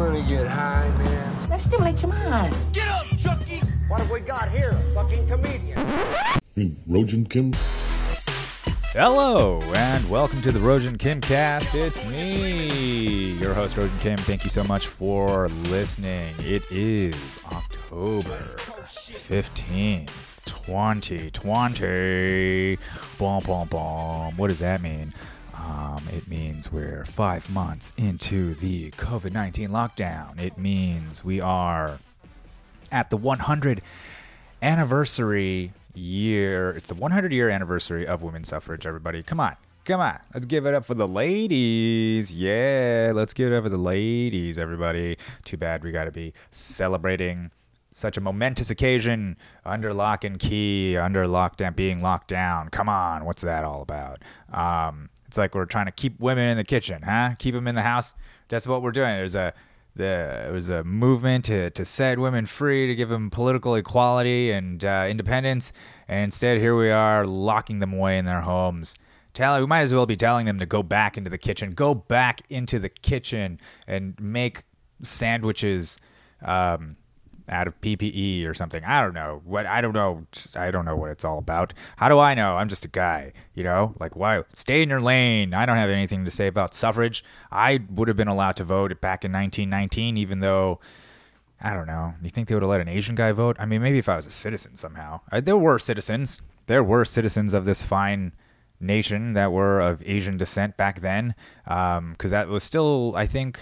wanna get high, man? Let's stimulate your mind. Get up, Chucky! What have we got here? A fucking comedian. Rogin Kim? Hello and welcome to the Rogin Kim cast. It's me, your host Rogin Kim. Thank you so much for listening. It is October 15th, 2020. Bom, bom, bom. What does that mean? Um, it means we're five months into the COVID 19 lockdown. It means we are at the 100 anniversary year. It's the 100 year anniversary of women's suffrage, everybody. Come on. Come on. Let's give it up for the ladies. Yeah, let's give it up for the ladies, everybody. Too bad we got to be celebrating such a momentous occasion under lock and key, under lockdown, being locked down. Come on. What's that all about? Um, it's like we're trying to keep women in the kitchen, huh? Keep them in the house. That's what we're doing. There's a the it was a movement to, to set women free, to give them political equality and uh, independence, and instead here we are locking them away in their homes. Tell we might as well be telling them to go back into the kitchen, go back into the kitchen and make sandwiches um, out of PPE or something. I don't know what I don't know. I don't know what it's all about. How do I know? I'm just a guy, you know. Like why? Stay in your lane. I don't have anything to say about suffrage. I would have been allowed to vote back in 1919, even though. I don't know. You think they would have let an Asian guy vote? I mean, maybe if I was a citizen somehow. I, there were citizens. There were citizens of this fine nation that were of Asian descent back then, because um, that was still, I think,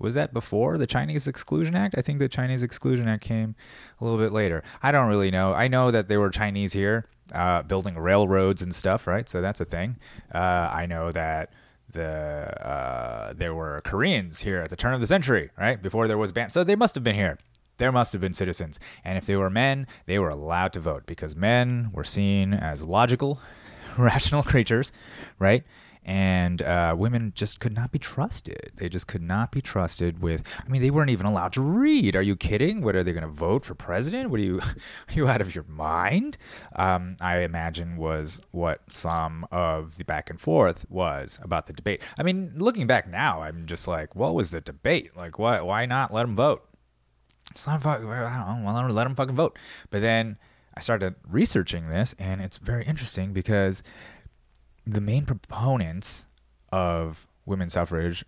was that before the Chinese Exclusion Act? I think the Chinese Exclusion Act came a little bit later. I don't really know. I know that there were Chinese here uh, building railroads and stuff, right? So that's a thing. Uh, I know that the uh, there were Koreans here at the turn of the century, right? Before there was ban. So they must have been here. There must have been citizens. And if they were men, they were allowed to vote because men were seen as logical, rational creatures, right? And uh, women just could not be trusted. They just could not be trusted with. I mean, they weren't even allowed to read. Are you kidding? What are they going to vote for president? What are you? Are you out of your mind? Um, I imagine was what some of the back and forth was about the debate. I mean, looking back now, I'm just like, what was the debate? Like, why? Why not let them vote? It's not fuck. I don't know. Well, let them fucking vote. But then I started researching this, and it's very interesting because the main proponents of women's suffrage,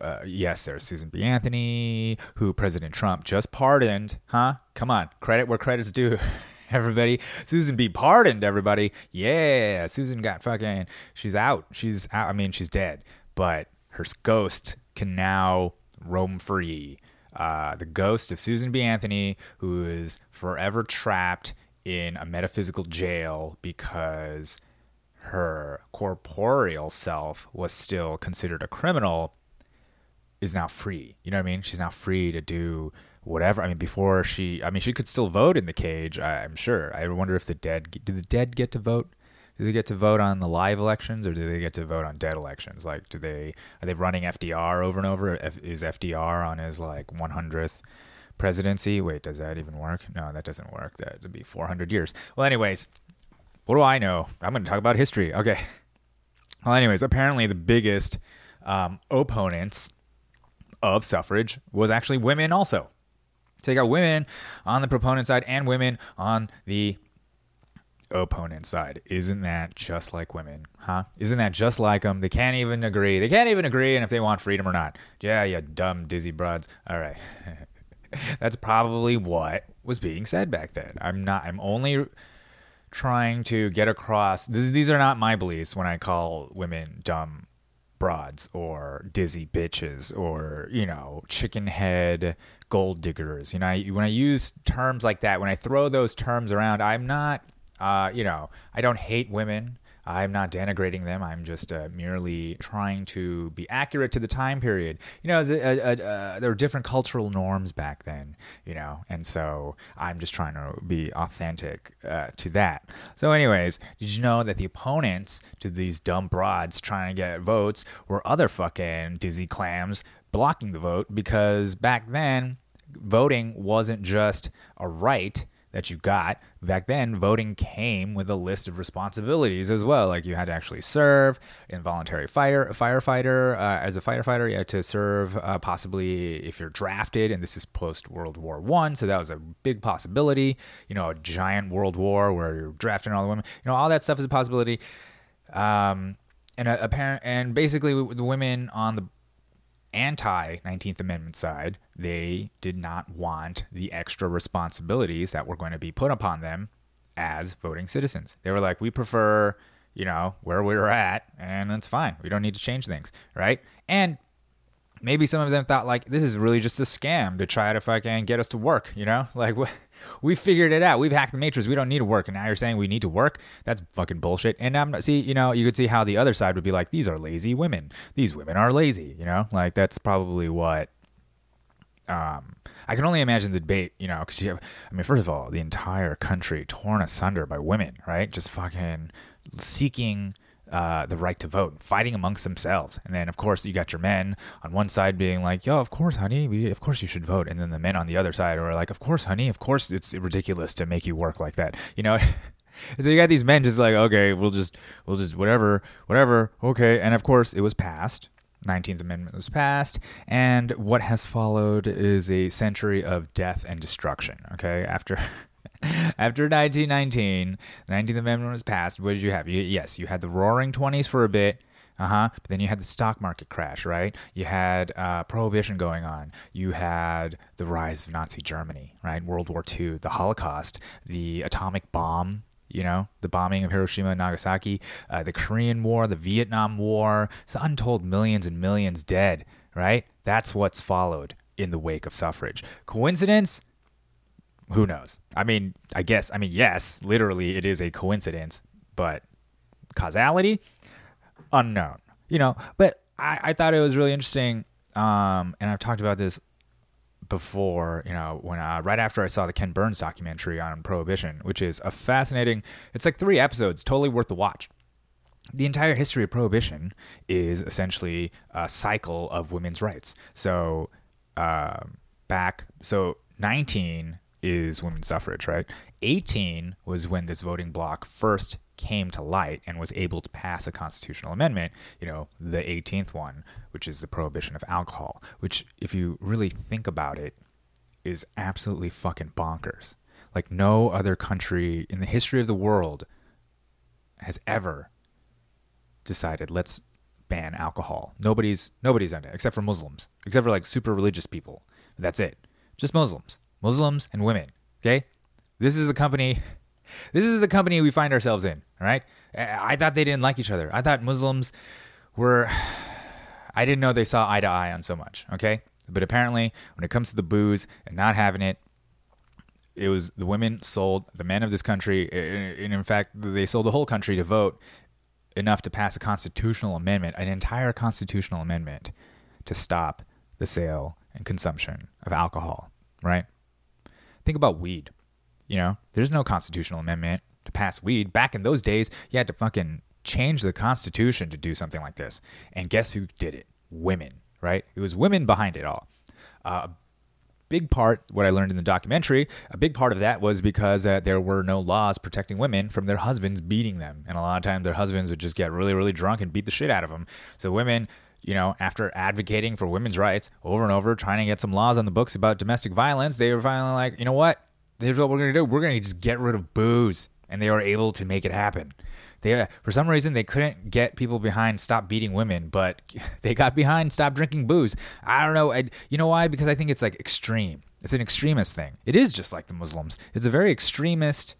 uh, yes, there's Susan B. Anthony, who President Trump just pardoned. Huh? Come on, credit where credit's due. everybody, Susan B. pardoned. Everybody, yeah, Susan got fucking. She's out. She's out. I mean, she's dead, but her ghost can now roam free. Uh, the ghost of Susan B. Anthony, who is forever trapped in a metaphysical jail because her corporeal self was still considered a criminal is now free. You know what I mean? She's now free to do whatever. I mean, before she, I mean, she could still vote in the cage. I, am sure. I wonder if the dead do the dead get to vote? Do they get to vote on the live elections, or do they get to vote on dead elections? Like, do they are they running FDR over and over? Is FDR on his like 100th presidency? Wait, does that even work? No, that doesn't work. That would be 400 years. Well, anyways, what do I know? I'm going to talk about history. Okay. Well, anyways, apparently the biggest um, opponents of suffrage was actually women also. So Take out women on the proponent side and women on the opponent side. Isn't that just like women? Huh? Isn't that just like them? They can't even agree. They can't even agree and if they want freedom or not. Yeah, you dumb dizzy broads. All right. That's probably what was being said back then. I'm not I'm only trying to get across this, these are not my beliefs when I call women dumb broads or dizzy bitches or you know chicken head gold diggers. You know I, when i use terms like that when i throw those terms around i'm not uh, you know i don't hate women I'm not denigrating them. I'm just uh, merely trying to be accurate to the time period. You know, a, a, a, there were different cultural norms back then, you know, and so I'm just trying to be authentic uh, to that. So, anyways, did you know that the opponents to these dumb broads trying to get votes were other fucking dizzy clams blocking the vote because back then voting wasn't just a right that you got. Back then, voting came with a list of responsibilities as well. Like you had to actually serve, involuntary fire firefighter uh, as a firefighter. You had to serve uh, possibly if you're drafted, and this is post World War One, so that was a big possibility. You know, a giant world war where you're drafting all the women. You know, all that stuff is a possibility. Um, and a, apparent and basically the women on the anti 19th Amendment side, they did not want the extra responsibilities that were going to be put upon them as voting citizens. They were like, we prefer, you know, where we were at, and that's fine. We don't need to change things, right? And maybe some of them thought like this is really just a scam to try to fucking get us to work, you know? Like we figured it out. We've hacked the matrix. We don't need to work. And now you're saying we need to work? That's fucking bullshit. And I'm see, you know, you could see how the other side would be like, these are lazy women. These women are lazy, you know? Like that's probably what um I can only imagine the debate, you know, because you have, I mean, first of all, the entire country torn asunder by women, right? Just fucking seeking uh, the right to vote, fighting amongst themselves. And then, of course, you got your men on one side being like, "Yo, of course, honey, we, of course you should vote," and then the men on the other side are like, "Of course, honey, of course it's ridiculous to make you work like that," you know. so you got these men just like, "Okay, we'll just, we'll just, whatever, whatever, okay." And of course, it was passed. 19th Amendment was passed, and what has followed is a century of death and destruction. Okay, after After 1919, the 19th Amendment was passed. What did you have? You, yes, you had the Roaring Twenties for a bit. Uh huh. But then you had the stock market crash, right? You had uh, prohibition going on. You had the rise of Nazi Germany, right? World War II, the Holocaust, the atomic bomb. You know, the bombing of Hiroshima and Nagasaki, uh, the Korean War, the Vietnam War. It's untold millions and millions dead, right? That's what's followed in the wake of suffrage. Coincidence? Who knows? I mean, I guess, I mean, yes, literally it is a coincidence, but causality, unknown. You know, but I, I thought it was really interesting. Um, and I've talked about this before, you know, when uh, right after I saw the Ken Burns documentary on prohibition, which is a fascinating, it's like three episodes, totally worth the watch. The entire history of prohibition is essentially a cycle of women's rights. So, uh, back, so 19 is women's suffrage, right? 18 was when this voting bloc first came to light and was able to pass a constitutional amendment, you know, the 18th one, which is the prohibition of alcohol, which, if you really think about it, is absolutely fucking bonkers. Like, no other country in the history of the world has ever decided, let's ban alcohol. Nobody's nobody's done it except for Muslims, except for like super religious people. That's it. Just Muslims. Muslims and women. Okay, this is the company. This is the company we find ourselves in. All right. I thought they didn't like each other. I thought Muslims were. I didn't know they saw eye to eye on so much. Okay, but apparently, when it comes to the booze and not having it, it was the women sold the men of this country, and in fact, they sold the whole country to vote enough to pass a constitutional amendment, an entire constitutional amendment to stop the sale and consumption of alcohol. Right. Think about weed. You know, there's no constitutional amendment to pass weed. Back in those days, you had to fucking change the Constitution to do something like this. And guess who did it? Women, right? It was women behind it all. Uh, a big part, what I learned in the documentary, a big part of that was because uh, there were no laws protecting women from their husbands beating them. And a lot of times their husbands would just get really, really drunk and beat the shit out of them. So women you know, after advocating for women's rights over and over, trying to get some laws on the books about domestic violence, they were finally like, you know what? Here's what we're going to do. We're going to just get rid of booze. And they were able to make it happen. They, uh, for some reason, they couldn't get people behind stop beating women, but they got behind stop drinking booze. I don't know. I, you know why? Because I think it's like extreme. It's an extremist thing. It is just like the Muslims. It's a very extremist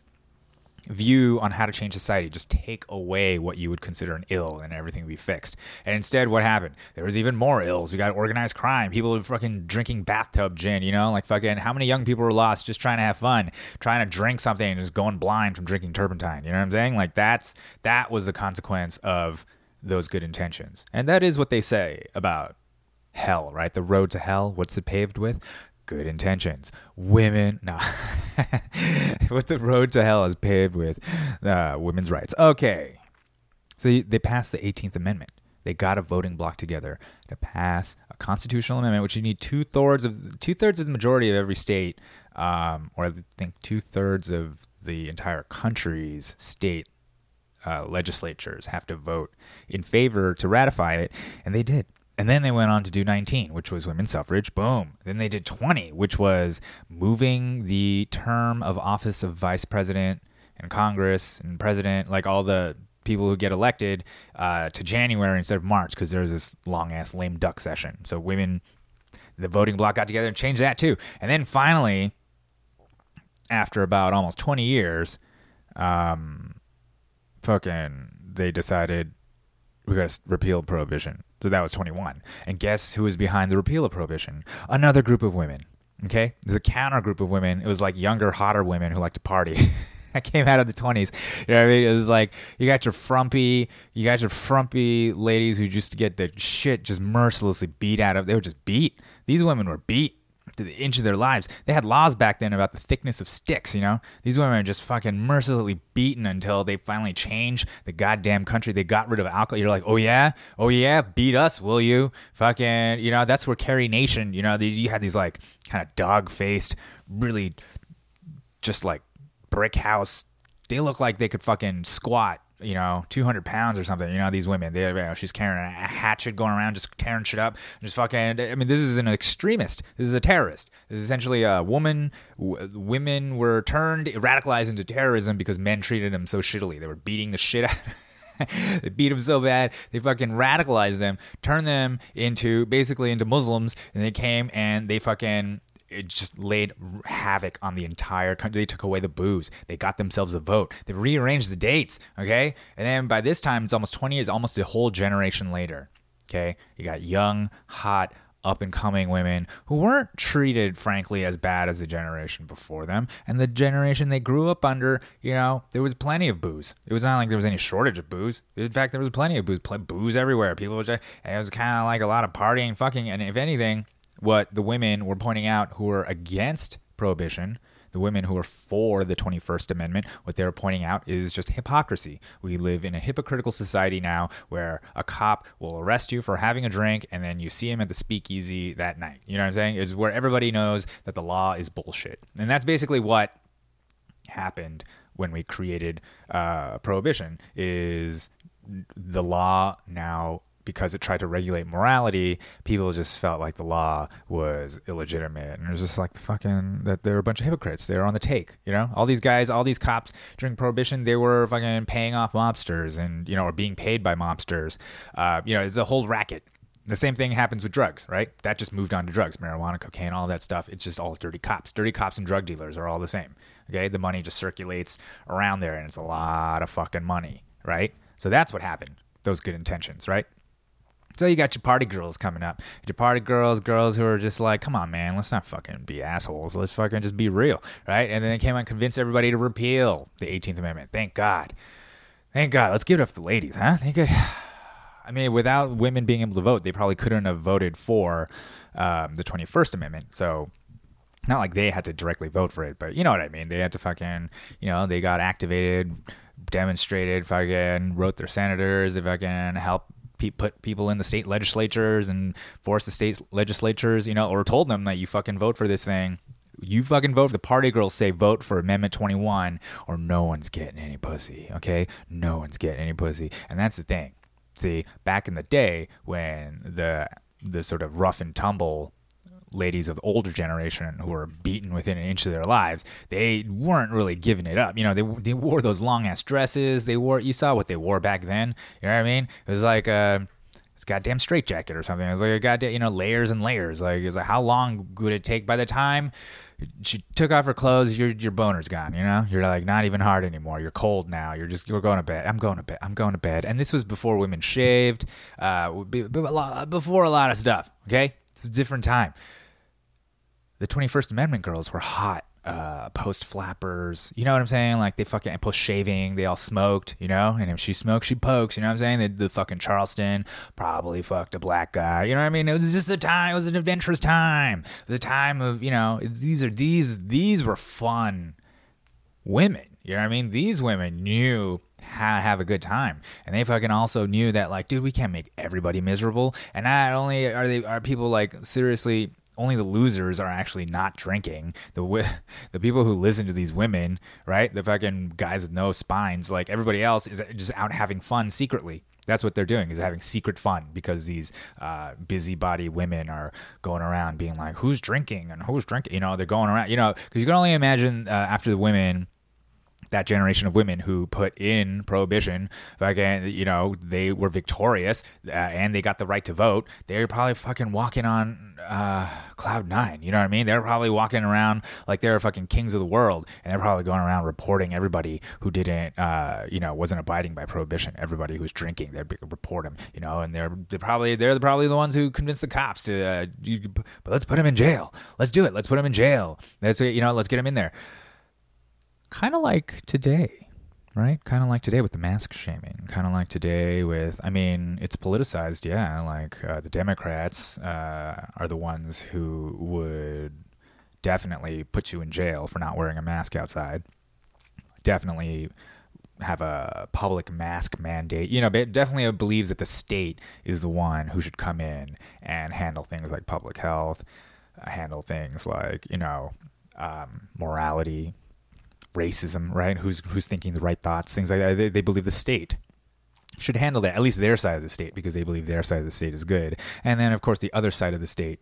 view on how to change society. Just take away what you would consider an ill and everything would be fixed. And instead, what happened? There was even more ills. We got organized crime. People were fucking drinking bathtub gin, you know? Like fucking, how many young people were lost just trying to have fun, trying to drink something and just going blind from drinking turpentine? You know what I'm saying? Like that's, that was the consequence of those good intentions. And that is what they say about hell, right? The road to hell, what's it paved with? Good intentions. Women, no. what the road to hell is paved with uh, women's rights. Okay. So they passed the 18th Amendment. They got a voting bloc together to pass a constitutional amendment, which you need two thirds of two thirds of the majority of every state, um, or I think two thirds of the entire country's state uh, legislatures have to vote in favor to ratify it, and they did. And then they went on to do 19, which was women's suffrage. Boom. Then they did 20, which was moving the term of office of vice president and Congress and president, like all the people who get elected, uh, to January instead of March because there's this long ass lame duck session. So women, the voting bloc got together and changed that too. And then finally, after about almost 20 years, um, fucking, they decided we got to repeal prohibition. So that was 21. And guess who was behind the repeal of prohibition? Another group of women. Okay? There's a counter group of women. It was like younger, hotter women who like to party. that came out of the 20s. You know what I mean? It was like you got your frumpy, you got your frumpy ladies who just get the shit just mercilessly beat out of. They were just beat. These women were beat to the inch of their lives. They had laws back then about the thickness of sticks, you know? These women are just fucking mercilessly beaten until they finally change the goddamn country. They got rid of alcohol. You're like, oh yeah? Oh yeah? Beat us, will you? Fucking, you know, that's where Carrie Nation, you know, you had these like kind of dog faced, really just like brick house. They look like they could fucking squat you know, 200 pounds or something. You know, these women, they, you know, she's carrying a hatchet going around, just tearing shit up, just fucking. I mean, this is an extremist. This is a terrorist. This is essentially a woman. W- women were turned, radicalized into terrorism because men treated them so shittily. They were beating the shit out. they beat them so bad they fucking radicalized them turned them into basically into muslims and they came and they fucking it just laid havoc on the entire country. They took away the booze. They got themselves a vote. They rearranged the dates. Okay. And then by this time, it's almost 20 years, almost a whole generation later. Okay. You got young, hot, up and coming women who weren't treated, frankly, as bad as the generation before them. And the generation they grew up under, you know, there was plenty of booze. It was not like there was any shortage of booze. In fact, there was plenty of booze, booze everywhere. People were just, and it was kind of like a lot of partying, fucking. And if anything, what the women were pointing out who were against prohibition, the women who are for the 21st Amendment, what they're pointing out is just hypocrisy. We live in a hypocritical society now where a cop will arrest you for having a drink and then you see him at the speakeasy that night. You know what I'm saying? Is where everybody knows that the law is bullshit. And that's basically what happened when we created uh, prohibition is the law now because it tried to regulate morality, people just felt like the law was illegitimate. And it was just like the fucking that they were a bunch of hypocrites. They were on the take, you know? All these guys, all these cops during Prohibition, they were fucking paying off mobsters and, you know, or being paid by mobsters. Uh, you know, it's a whole racket. The same thing happens with drugs, right? That just moved on to drugs, marijuana, cocaine, all that stuff. It's just all dirty cops. Dirty cops and drug dealers are all the same. Okay, the money just circulates around there, and it's a lot of fucking money, right? So that's what happened. Those good intentions, right? So you got your party girls coming up. Your party girls, girls who are just like, come on, man, let's not fucking be assholes. Let's fucking just be real, right? And then they came out and convinced everybody to repeal the 18th Amendment. Thank God. Thank God. Let's give it up to the ladies, huh? They could. I mean, without women being able to vote, they probably couldn't have voted for um, the 21st Amendment. So not like they had to directly vote for it, but you know what I mean. They had to fucking, you know, they got activated, demonstrated, fucking wrote their senators, they fucking helped put people in the state legislatures and force the state legislatures, you know, or told them that you fucking vote for this thing. You fucking vote. The party girls say vote for Amendment 21 or no one's getting any pussy, okay? No one's getting any pussy. And that's the thing. See, back in the day when the the sort of rough and tumble ladies of the older generation who were beaten within an inch of their lives, they weren't really giving it up. You know, they they wore those long ass dresses. They wore you saw what they wore back then. You know what I mean? It was like a it's goddamn straight jacket or something. It was like a goddamn you know layers and layers. Like it was like how long would it take by the time she took off her clothes, your your boner's gone. You know, you're like not even hard anymore. You're cold now. You're just you're going to bed. I'm going to bed. I'm going to bed. And this was before women shaved, uh, before a lot of stuff. Okay, it's a different time the 21st Amendment girls were hot. Uh, post flappers, you know what I'm saying? Like they fucking post shaving, they all smoked, you know. And if she smokes, she pokes, you know what I'm saying? The, the fucking Charleston probably fucked a black guy, you know what I mean? It was just a time. It was an adventurous time. The time of you know these are these these were fun women. You know what I mean? These women knew how to have a good time. And they fucking also knew that like, dude, we can't make everybody miserable. And not only are they are people like seriously only the losers are actually not drinking. The the people who listen to these women, right? The fucking guys with no spines, like everybody else, is just out having fun secretly. That's what they're doing is having secret fun because these uh, busybody women are going around being like, "Who's drinking and who's drinking?" You know, they're going around. You know, because you can only imagine uh, after the women that generation of women who put in prohibition, again, you know, they were victorious uh, and they got the right to vote. They're probably fucking walking on uh, cloud nine. You know what I mean? They're probably walking around like they're fucking kings of the world, and they're probably going around reporting everybody who didn't, uh, you know, wasn't abiding by prohibition. Everybody who's drinking, they'd report them. You know, and they're, they're probably they're probably the ones who convinced the cops to, uh, you, but let's put him in jail. Let's do it. Let's put him in jail. Let's you know, let's get him in there kind of like today, right? Kind of like today with the mask shaming. Kind of like today with, I mean, it's politicized, yeah. Like uh, the Democrats uh, are the ones who would definitely put you in jail for not wearing a mask outside. Definitely have a public mask mandate. You know, it definitely believes that the state is the one who should come in and handle things like public health, uh, handle things like, you know, um, morality, racism, right? Who's who's thinking the right thoughts, things like that. They, they believe the state should handle that, at least their side of the state, because they believe their side of the state is good. And then, of course, the other side of the state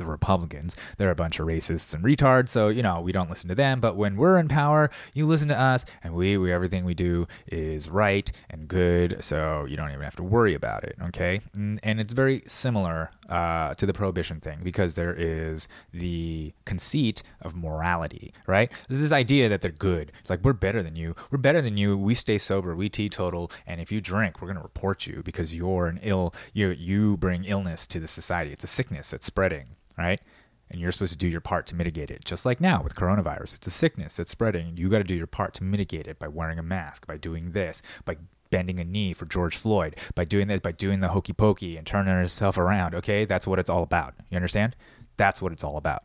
the Republicans. They're a bunch of racists and retards, so you know we don't listen to them. But when we're in power, you listen to us, and we, we everything we do is right and good, so you don't even have to worry about it. Okay, and, and it's very similar uh, to the prohibition thing because there is the conceit of morality, right? There's this idea that they're good. It's like we're better than you. We're better than you. We stay sober. We teetotal, and if you drink, we're gonna report you because you're an ill. You you bring illness to the society. It's a sickness that's spreading right? And you're supposed to do your part to mitigate it. Just like now with coronavirus, it's a sickness that's spreading, you got to do your part to mitigate it by wearing a mask, by doing this, by bending a knee for George Floyd, by doing that, by doing the hokey pokey and turning yourself around. Okay, that's what it's all about. You understand? That's what it's all about.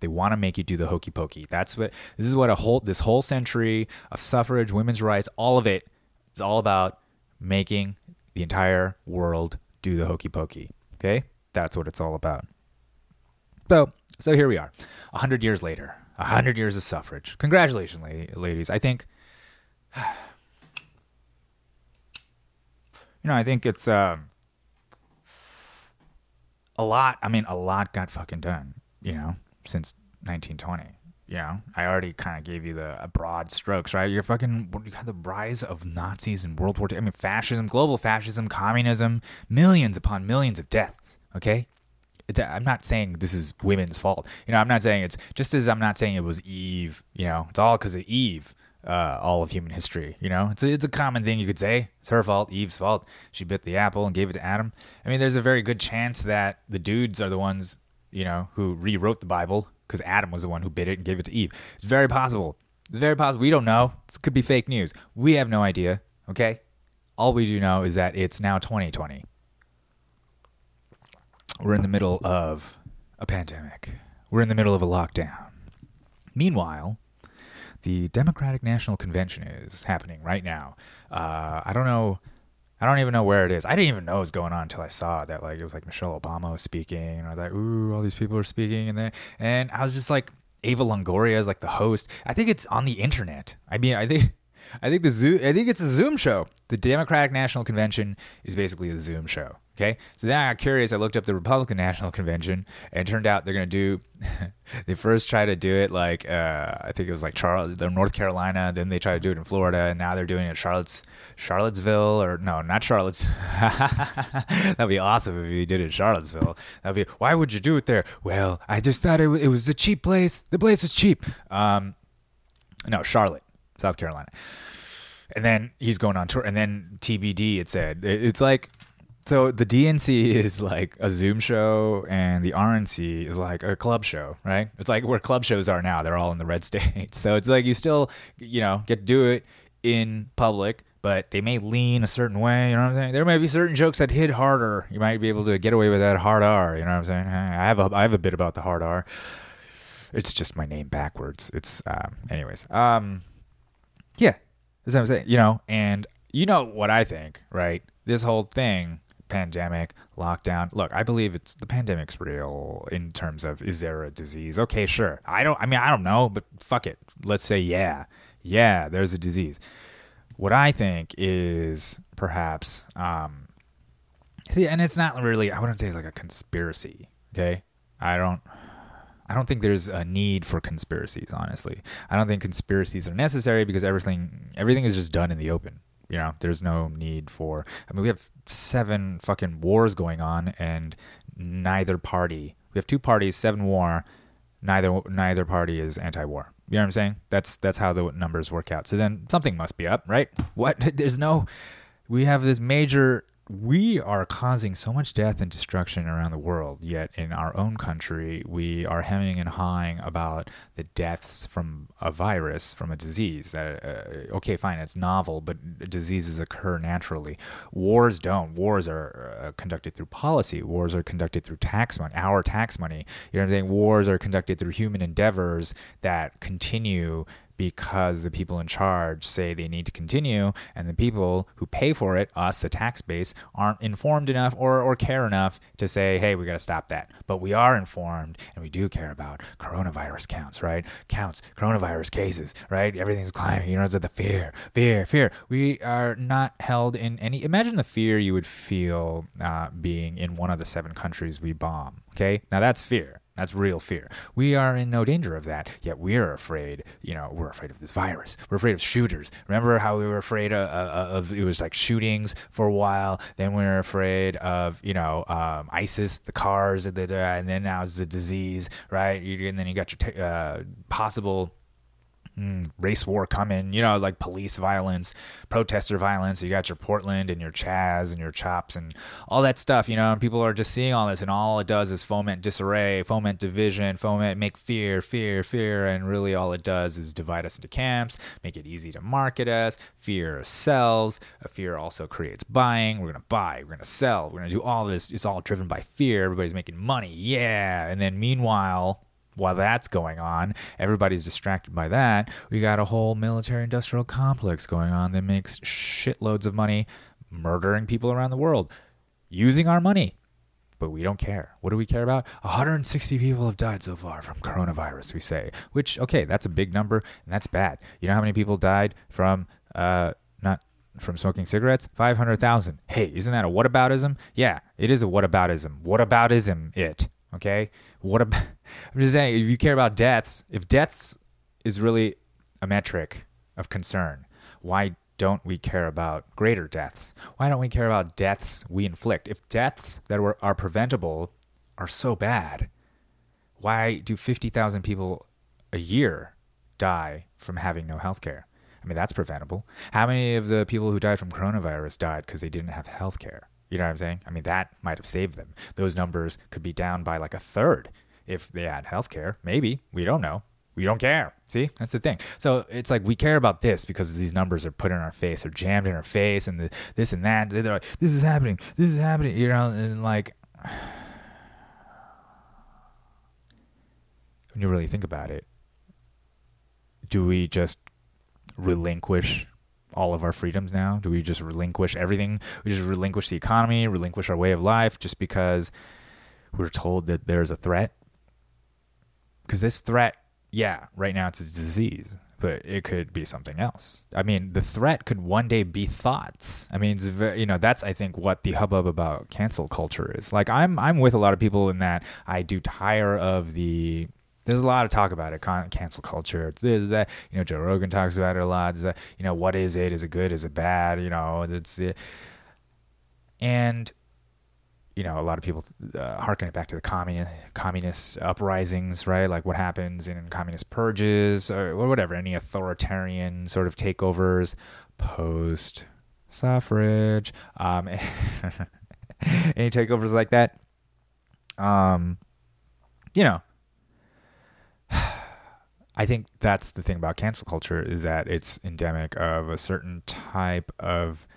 They want to make you do the hokey pokey. That's what this is what a whole this whole century of suffrage, women's rights, all of it is all about making the entire world do the hokey pokey. Okay? That's what it's all about. So, so here we are, hundred years later, hundred years of suffrage. Congratulations, ladies. I think, you know, I think it's um, a lot. I mean, a lot got fucking done. You know, since 1920. You know, I already kind of gave you the broad strokes, right? You're fucking, you got the rise of Nazis in World War II. I mean, fascism, global fascism, communism, millions upon millions of deaths. Okay, I'm not saying this is women's fault. You know, I'm not saying it's just as I'm not saying it was Eve. You know, it's all because of Eve. Uh, all of human history. You know, it's a, it's a common thing you could say. It's her fault, Eve's fault. She bit the apple and gave it to Adam. I mean, there's a very good chance that the dudes are the ones, you know, who rewrote the Bible because Adam was the one who bit it and gave it to Eve. It's very possible. It's very possible. We don't know. This could be fake news. We have no idea. Okay. All we do know is that it's now 2020 we're in the middle of a pandemic. We're in the middle of a lockdown. Meanwhile, the Democratic National Convention is happening right now. Uh, I don't know. I don't even know where it is. I didn't even know it was going on until I saw that. Like it was like Michelle Obama was speaking, and I was like, "Ooh, all these people are speaking," and then and I was just like, Eva Longoria is like the host. I think it's on the internet. I mean, I think I think the Zoom. I think it's a Zoom show. The Democratic National Convention is basically a Zoom show. Okay, so then I got curious. I looked up the Republican National Convention, and it turned out they're going to do. they first tried to do it like uh, I think it was like Charlotte, North Carolina. Then they tried to do it in Florida, and now they're doing it Charlotte's Charlottesville or no, not Charlotte's. That'd be awesome if you did it in Charlottesville. That'd be. Why would you do it there? Well, I just thought it, it was a cheap place. The place was cheap. Um, no, Charlotte. South Carolina. And then he's going on tour. And then TBD, it said. It's like, so the DNC is like a Zoom show, and the RNC is like a club show, right? It's like where club shows are now. They're all in the red states. So it's like you still, you know, get to do it in public, but they may lean a certain way. You know what I'm saying? There may be certain jokes that hit harder. You might be able to get away with that hard R. You know what I'm saying? I have a I have a bit about the hard R. It's just my name backwards. It's um, anyways. Um, yeah. That's what I'm saying. You know, and you know what I think, right? This whole thing, pandemic, lockdown. Look, I believe it's the pandemic's real in terms of is there a disease? Okay, sure. I don't. I mean, I don't know, but fuck it. Let's say yeah, yeah. There's a disease. What I think is perhaps, um, see, and it's not really. I wouldn't say it's like a conspiracy. Okay, I don't. I don't think there's a need for conspiracies, honestly. I don't think conspiracies are necessary because everything everything is just done in the open. You know, there's no need for I mean we have seven fucking wars going on and neither party we have two parties, seven war, neither neither party is anti-war. You know what I'm saying? That's that's how the numbers work out. So then something must be up, right? What? There's no we have this major we are causing so much death and destruction around the world, yet in our own country, we are hemming and hawing about the deaths from a virus, from a disease. That uh, okay, fine, it's novel, but diseases occur naturally. Wars don't. Wars are uh, conducted through policy. Wars are conducted through tax money, our tax money. You know what I'm saying? Wars are conducted through human endeavors that continue because the people in charge say they need to continue, and the people who pay for it, us, the tax base, aren't informed enough or, or care enough to say, hey, we got to stop that. But we are informed and we do care about coronavirus counts, right? Counts, coronavirus cases, right? Everything's climbing. You know, it's the fear, fear, fear. We are not held in any. Imagine the fear you would feel uh, being in one of the seven countries we bomb. Okay, now that's fear. That's real fear. We are in no danger of that, yet we're afraid. You know, we're afraid of this virus. We're afraid of shooters. Remember how we were afraid of, of, of it was like shootings for a while. Then we were afraid of you know um, ISIS, the cars, and then now it's the disease, right? And then you got your t- uh, possible mm, race war coming, you know, like police violence, protester violence. You got your Portland and your Chaz and your Chops and all that stuff, you know, and people are just seeing all this, and all it does is foment disarray, foment division, foment make fear, fear, fear, and really all it does is divide us into camps, make it easy to market us. Fear sells. Fear also creates buying. We're gonna buy. We're gonna sell. We're gonna do all this. It's all driven by fear. Everybody's making money. Yeah, and then meanwhile while that's going on, everybody's distracted by that. We got a whole military industrial complex going on that makes shitloads of money murdering people around the world using our money. But we don't care. What do we care about? 160 people have died so far from coronavirus, we say. Which, okay, that's a big number, and that's bad. You know how many people died from, uh, not from smoking cigarettes? 500,000. Hey, isn't that a whataboutism? Yeah, it is a whataboutism. Whataboutism, it. Okay? What about? I'm just saying, if you care about deaths, if deaths is really a metric of concern, why don't we care about greater deaths? Why don't we care about deaths we inflict? If deaths that were, are preventable are so bad, why do 50,000 people a year die from having no health care? I mean, that's preventable. How many of the people who died from coronavirus died because they didn't have health care? You know what I'm saying? I mean, that might have saved them. Those numbers could be down by like a third if they had healthcare. Maybe. We don't know. We don't care. See, that's the thing. So it's like we care about this because these numbers are put in our face, or jammed in our face, and the, this and that. They're like, this is happening. This is happening. You know, and like, when you really think about it, do we just relinquish all of our freedoms now? Do we just relinquish everything? We just relinquish the economy, relinquish our way of life just because we're told that there's a threat? Because this threat, yeah, right now it's a disease, but it could be something else. I mean, the threat could one day be thoughts. I mean, very, you know, that's I think what the hubbub about cancel culture is. Like, I'm I'm with a lot of people in that I do tire of the there's a lot of talk about it, cancel culture. That. You know, Joe Rogan talks about it a lot. Is that, you know, what is it? Is it good? Is it bad? You know, it's it. And, you know, a lot of people uh, harken it back to the communist, communist uprisings, right? Like what happens in communist purges or whatever, any authoritarian sort of takeovers post suffrage, um, any takeovers like that. Um, you know, I think that's the thing about cancel culture is that it's endemic of a certain type of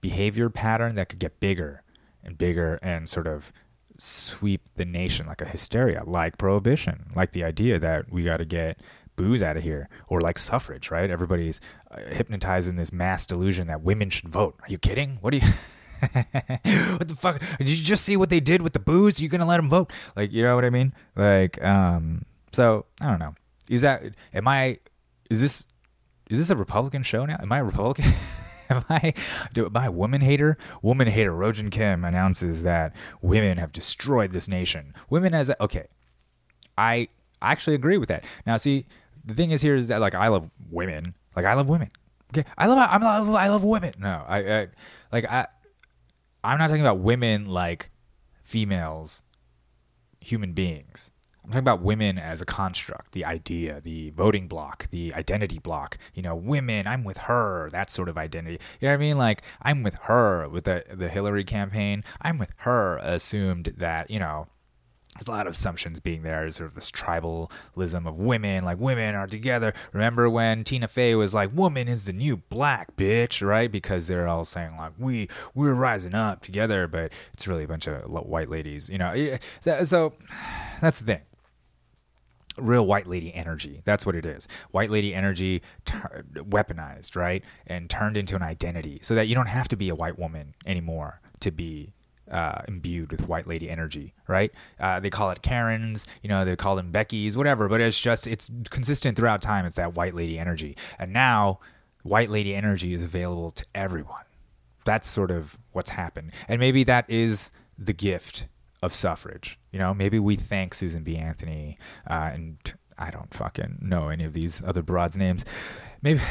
behavior pattern that could get bigger and bigger and sort of sweep the nation like a hysteria, like prohibition, like the idea that we got to get booze out of here. Or like suffrage, right? Everybody's uh, hypnotized in this mass delusion that women should vote. Are you kidding? What do you. what the fuck? Did you just see what they did with the booze? You're gonna let them vote? Like, you know what I mean? Like, um, so I don't know. Is that am I? Is this is this a Republican show now? Am I a Republican? am I do am I a woman hater? Woman hater. Rogin Kim announces that women have destroyed this nation. Women as a, okay. I actually agree with that. Now, see, the thing is here is that like I love women. Like I love women. Okay, I love I'm I love, I love women. No, I, I like I I'm not talking about women like females, human beings. I'm talking about women as a construct, the idea, the voting block, the identity block. You know, women, I'm with her, that sort of identity. You know what I mean? Like, I'm with her with the, the Hillary campaign. I'm with her assumed that, you know, there's a lot of assumptions being there, sort of this tribalism of women, like women are together. Remember when Tina Fey was like, "Woman is the new black bitch," right? Because they're all saying like, "We we're rising up together," but it's really a bunch of white ladies, you know. So, so that's the thing. Real white lady energy. That's what it is. White lady energy weaponized, right? And turned into an identity so that you don't have to be a white woman anymore to be uh, imbued with white lady energy, right? Uh, they call it Karens, you know, they call them Becky's, whatever, but it's just, it's consistent throughout time. It's that white lady energy. And now, white lady energy is available to everyone. That's sort of what's happened. And maybe that is the gift of suffrage. You know, maybe we thank Susan B. Anthony uh, and I don't fucking know any of these other broads' names. Maybe.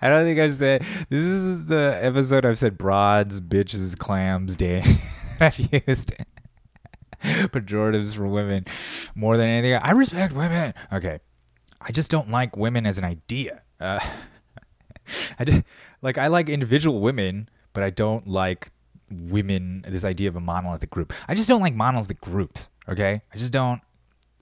I don't think I've said this is the episode I've said broads, bitches, clams, day. I've used pejoratives for women more than anything. I respect women. Okay, I just don't like women as an idea. Uh, I just, like I like individual women, but I don't like women. This idea of a monolithic group. I just don't like monolithic groups. Okay, I just don't.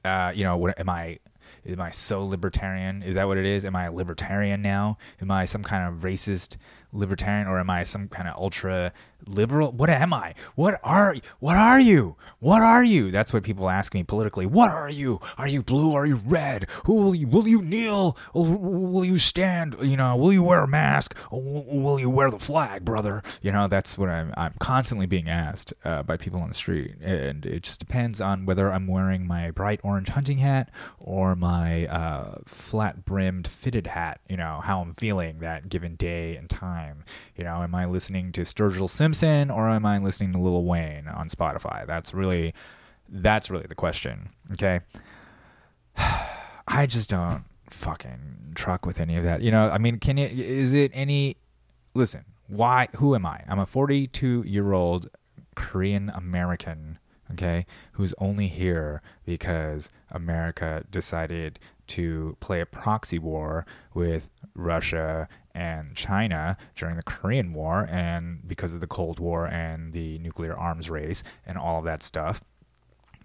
Uh, you know, what am I? Am I so libertarian? Is that what it is? Am I a libertarian now? Am I some kind of racist libertarian or am I some kind of ultra liberal? What am I? What are what are you? What are you? That's what people ask me politically. What are you? Are you blue? Are you red? Who will you will you kneel? Will you stand? You know, will you wear a mask? Will you wear the flag, brother? You know, that's what I'm I'm constantly being asked uh, by people on the street, and it just depends on whether I'm wearing my bright orange hunting hat or my uh, flat brimmed fitted hat. You know, how I'm feeling that given day and time time? You know, am I listening to Sturgill Simpson or am I listening to Lil Wayne on Spotify? That's really that's really the question. Okay. I just don't fucking truck with any of that. You know, I mean, can it is it any listen, why who am I? I'm a 42 year old Korean American, okay, who's only here because America decided to play a proxy war with Russia and China during the Korean War and because of the Cold War and the nuclear arms race and all of that stuff.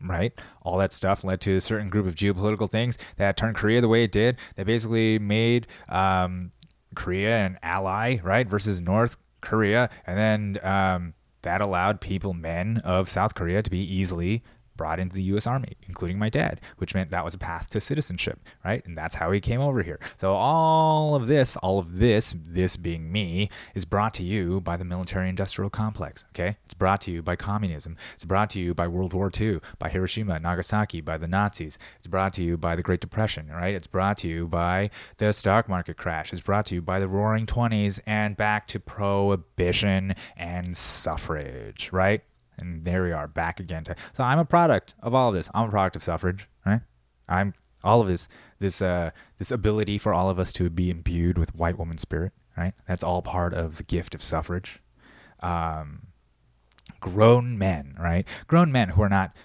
Right? All that stuff led to a certain group of geopolitical things that turned Korea the way it did. That basically made um, Korea an ally, right, versus North Korea. And then um, that allowed people, men of South Korea, to be easily brought into the U.S. Army, including my dad, which meant that was a path to citizenship, right? And that's how he came over here. So all of this, all of this, this being me, is brought to you by the military-industrial complex. Okay, it's brought to you by communism. It's brought to you by World War II, by Hiroshima, Nagasaki, by the Nazis. It's brought to you by the Great Depression, right? It's brought to you by the stock market crash. It's brought to you by the Roaring Twenties and back to prohibition and suffrage, right? And there we are back again to so i'm a product of all of this. I'm a product of suffrage right? I'm all of this this uh this ability for all of us to be imbued with white woman spirit right? That's all part of the gift of suffrage. Um grown men right? Grown men who are not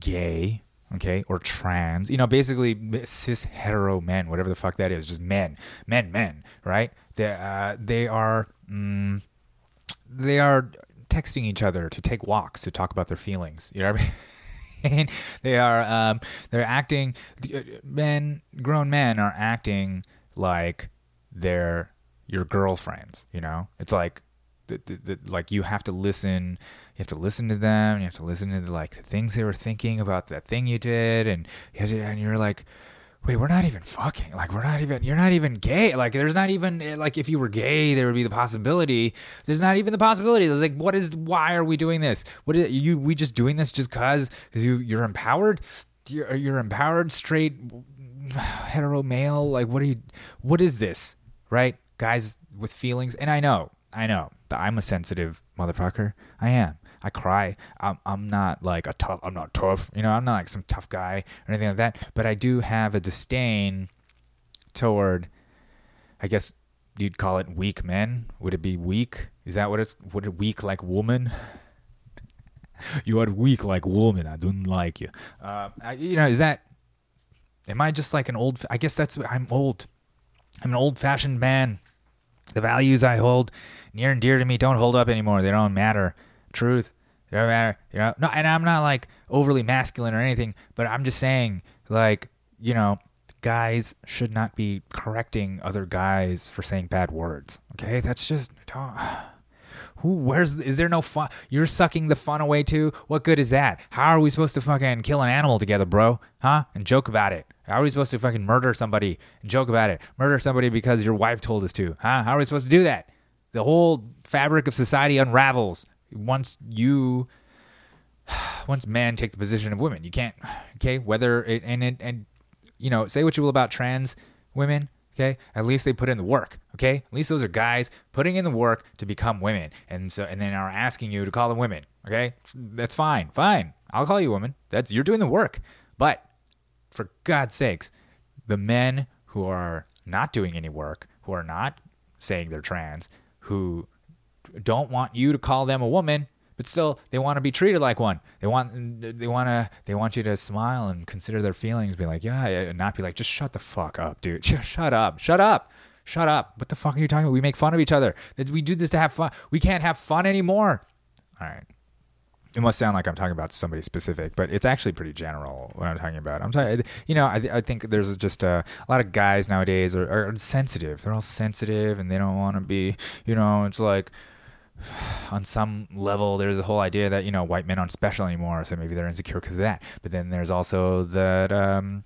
gay okay or trans you know basically cis hetero men whatever the fuck that is just men men men right? They uh they are mm, they are texting each other to take walks to talk about their feelings. You know what I mean? they are um, they're acting uh, men grown men are acting like they're your girlfriends you know it's like that, that, that, like you have to listen you have to listen to them you have to listen to the, like the things they were thinking about that thing you did and you to- and you're like wait we're not even fucking. Like we're not even you're not even gay. Like there's not even eh, like if you were gay there would be the possibility there's not even the possibility. There's like what is why are we doing this? What is you we just doing this just cause because you you're empowered? You're, you're empowered straight hetero male? Like what are you what is this? Right? Guys with feelings? And i know i know that i'm a sensitive motherfucker. I am i cry i'm, I'm not like a tough i'm not tough you know i'm not like some tough guy or anything like that but i do have a disdain toward i guess you'd call it weak men would it be weak is that what it's would it weak like woman you are weak like woman i don't like you uh, I, you know is that Am I just like an old? I guess that's I'm old. I'm an old fashioned man. The values I hold near and dear to me don't hold up anymore. They don't matter. Truth, they don't matter. You know, no, and I'm not like overly masculine or anything, but I'm just saying, like, you know, guys should not be correcting other guys for saying bad words. Okay, that's just don't. Who? Where's? Is there no fun? You're sucking the fun away too. What good is that? How are we supposed to fucking kill an animal together, bro? Huh? And joke about it. How are we supposed to fucking murder somebody and joke about it? Murder somebody because your wife told us to? Huh? How are we supposed to do that? The whole fabric of society unravels once you, once men take the position of women. You can't. Okay, whether it and it and you know, say what you will about trans women. Okay, at least they put in the work. Okay, at least those are guys putting in the work to become women, and so and then are asking you to call them women. Okay, that's fine, fine. I'll call you woman. That's you're doing the work. But for God's sakes, the men who are not doing any work, who are not saying they're trans, who don't want you to call them a woman, but still they want to be treated like one. They want they want to they want you to smile and consider their feelings, be like, yeah, and not be like, just shut the fuck up, dude. Just shut up, shut up, shut up. What the fuck are you talking about? We make fun of each other. We do this to have fun. We can't have fun anymore. All right. It must sound like I'm talking about somebody specific, but it's actually pretty general what I'm talking about. I'm talking, you know, I, I think there's just a, a lot of guys nowadays are, are sensitive. They're all sensitive and they don't want to be, you know, it's like on some level there's a whole idea that, you know, white men aren't special anymore. So maybe they're insecure because of that. But then there's also that, um,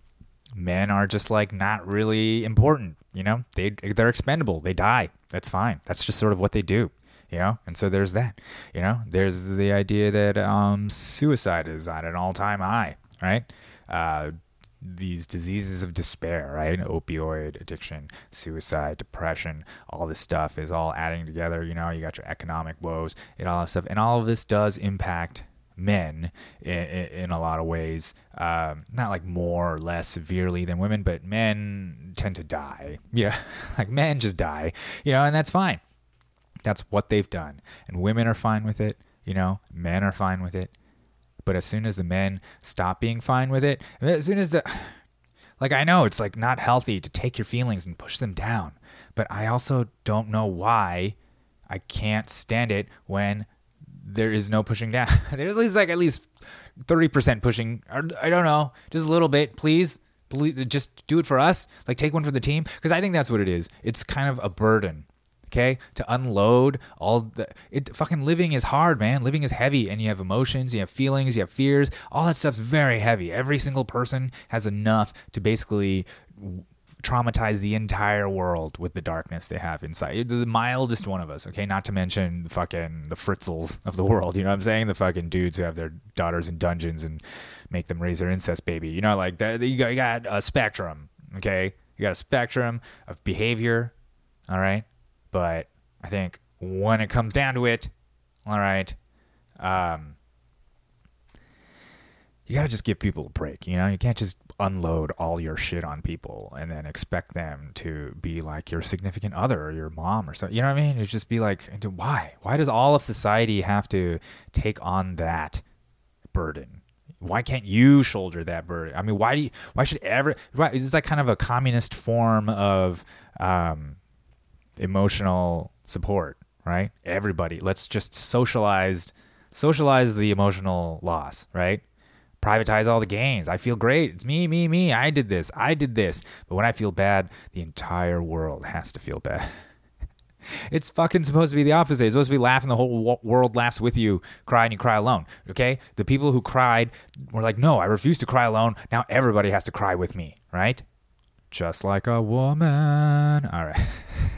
men are just like not really important, you know, they, they're expendable. They die. That's fine. That's just sort of what they do you know and so there's that you know there's the idea that um, suicide is at an all-time high right uh, these diseases of despair right opioid addiction suicide depression all this stuff is all adding together you know you got your economic woes and all that stuff and all of this does impact men in, in a lot of ways um, not like more or less severely than women but men tend to die yeah like men just die you know and that's fine that's what they've done. And women are fine with it, you know, men are fine with it. But as soon as the men stop being fine with it, as soon as the like I know it's like not healthy to take your feelings and push them down, but I also don't know why I can't stand it when there is no pushing down. There's at least like at least 30% pushing. I don't know, just a little bit, please. Please just do it for us. Like take one for the team because I think that's what it is. It's kind of a burden okay to unload all the it fucking living is hard man. Living is heavy and you have emotions you have feelings you have fears. All that stuff's very heavy. Every single person has enough to basically traumatize the entire world with the darkness they have inside. The mildest one of us okay? Not to mention the fucking the Fritzls of the world you know what i'm saying? The fucking dudes who have their daughters in dungeons and make them raise their incest baby. You know like that you got, you got a spectrum okay? You got a spectrum of behavior all right but I think when it comes down to it, all right, um, you gotta just give people a break. You know, you can't just unload all your shit on people and then expect them to be like your significant other or your mom or something. You know what I mean? It just be like, why? Why does all of society have to take on that burden? Why can't you shoulder that burden? I mean, why do you, why should ever? Right? Is this like kind of a communist form of um, emotional support, right? Everybody, let's just socialize socialize the emotional loss, right? Privatize all the gains. I feel great. It's me, me, me. I did this. I did this. But when I feel bad, the entire world has to feel bad. It's fucking supposed to be the opposite. It's supposed to be laughing the whole world laughs with you, cry and you cry alone. Okay? The people who cried were like, no, I refuse to cry alone. Now everybody has to cry with me, right? Just like a woman. All right.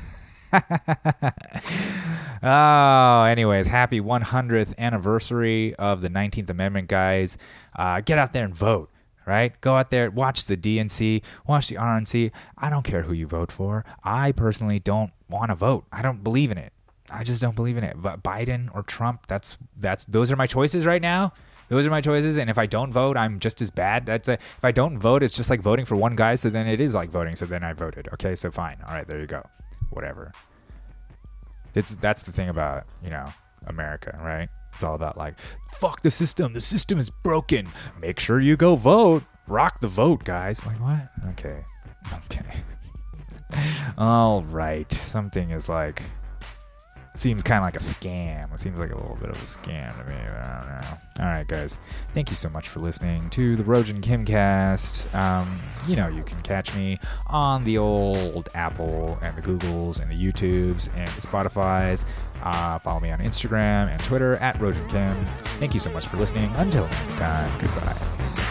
oh, anyways, happy 100th anniversary of the 19th Amendment, guys. Uh, get out there and vote, right? Go out there, watch the DNC, watch the RNC. I don't care who you vote for. I personally don't want to vote. I don't believe in it. I just don't believe in it. But Biden or Trump, that's that's those are my choices right now. Those are my choices, and if I don't vote, I'm just as bad. That's a, if I don't vote, it's just like voting for one guy. So then it is like voting. So then I voted. Okay, so fine. All right, there you go. Whatever. It's that's the thing about you know America, right? It's all about like fuck the system. The system is broken. Make sure you go vote. Rock the vote, guys. Like what? Okay, okay. all right. Something is like seems kind of like a scam. It seems like a little bit of a scam to me. I don't know. All right, guys. Thank you so much for listening to the Rogin Kimcast. Um, you know, you can catch me on the old Apple and the Googles and the YouTubes and the Spotify's. Uh, follow me on Instagram and Twitter at Rogin Kim. Thank you so much for listening. Until next time, goodbye.